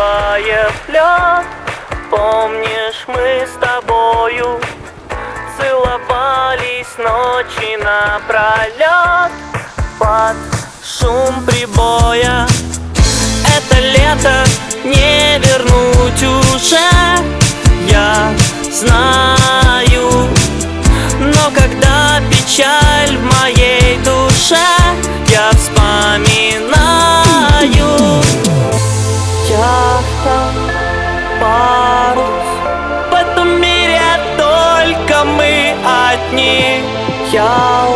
тает лед Помнишь, мы с тобою Целовались ночи напролет Под шум прибоя Это лето не вернуть уже. Я знаю Но когда печаль в моей душе одни Ялта,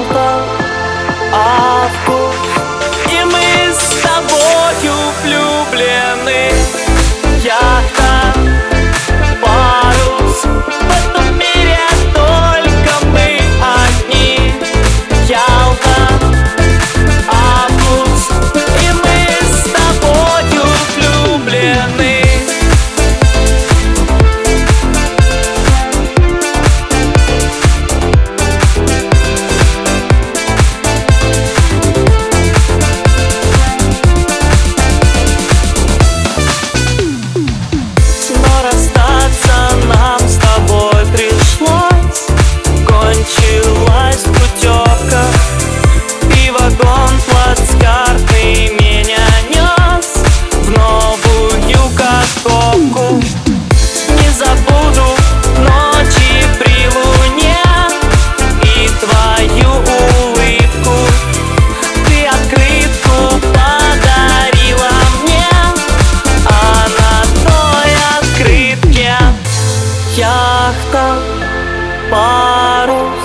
Яхта, парус.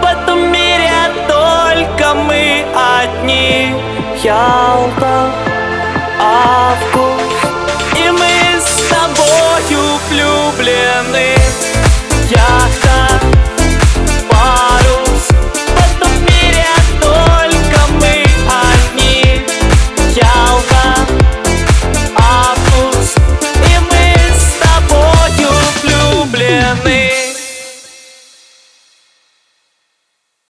В этом мире только мы одни. Ялта, me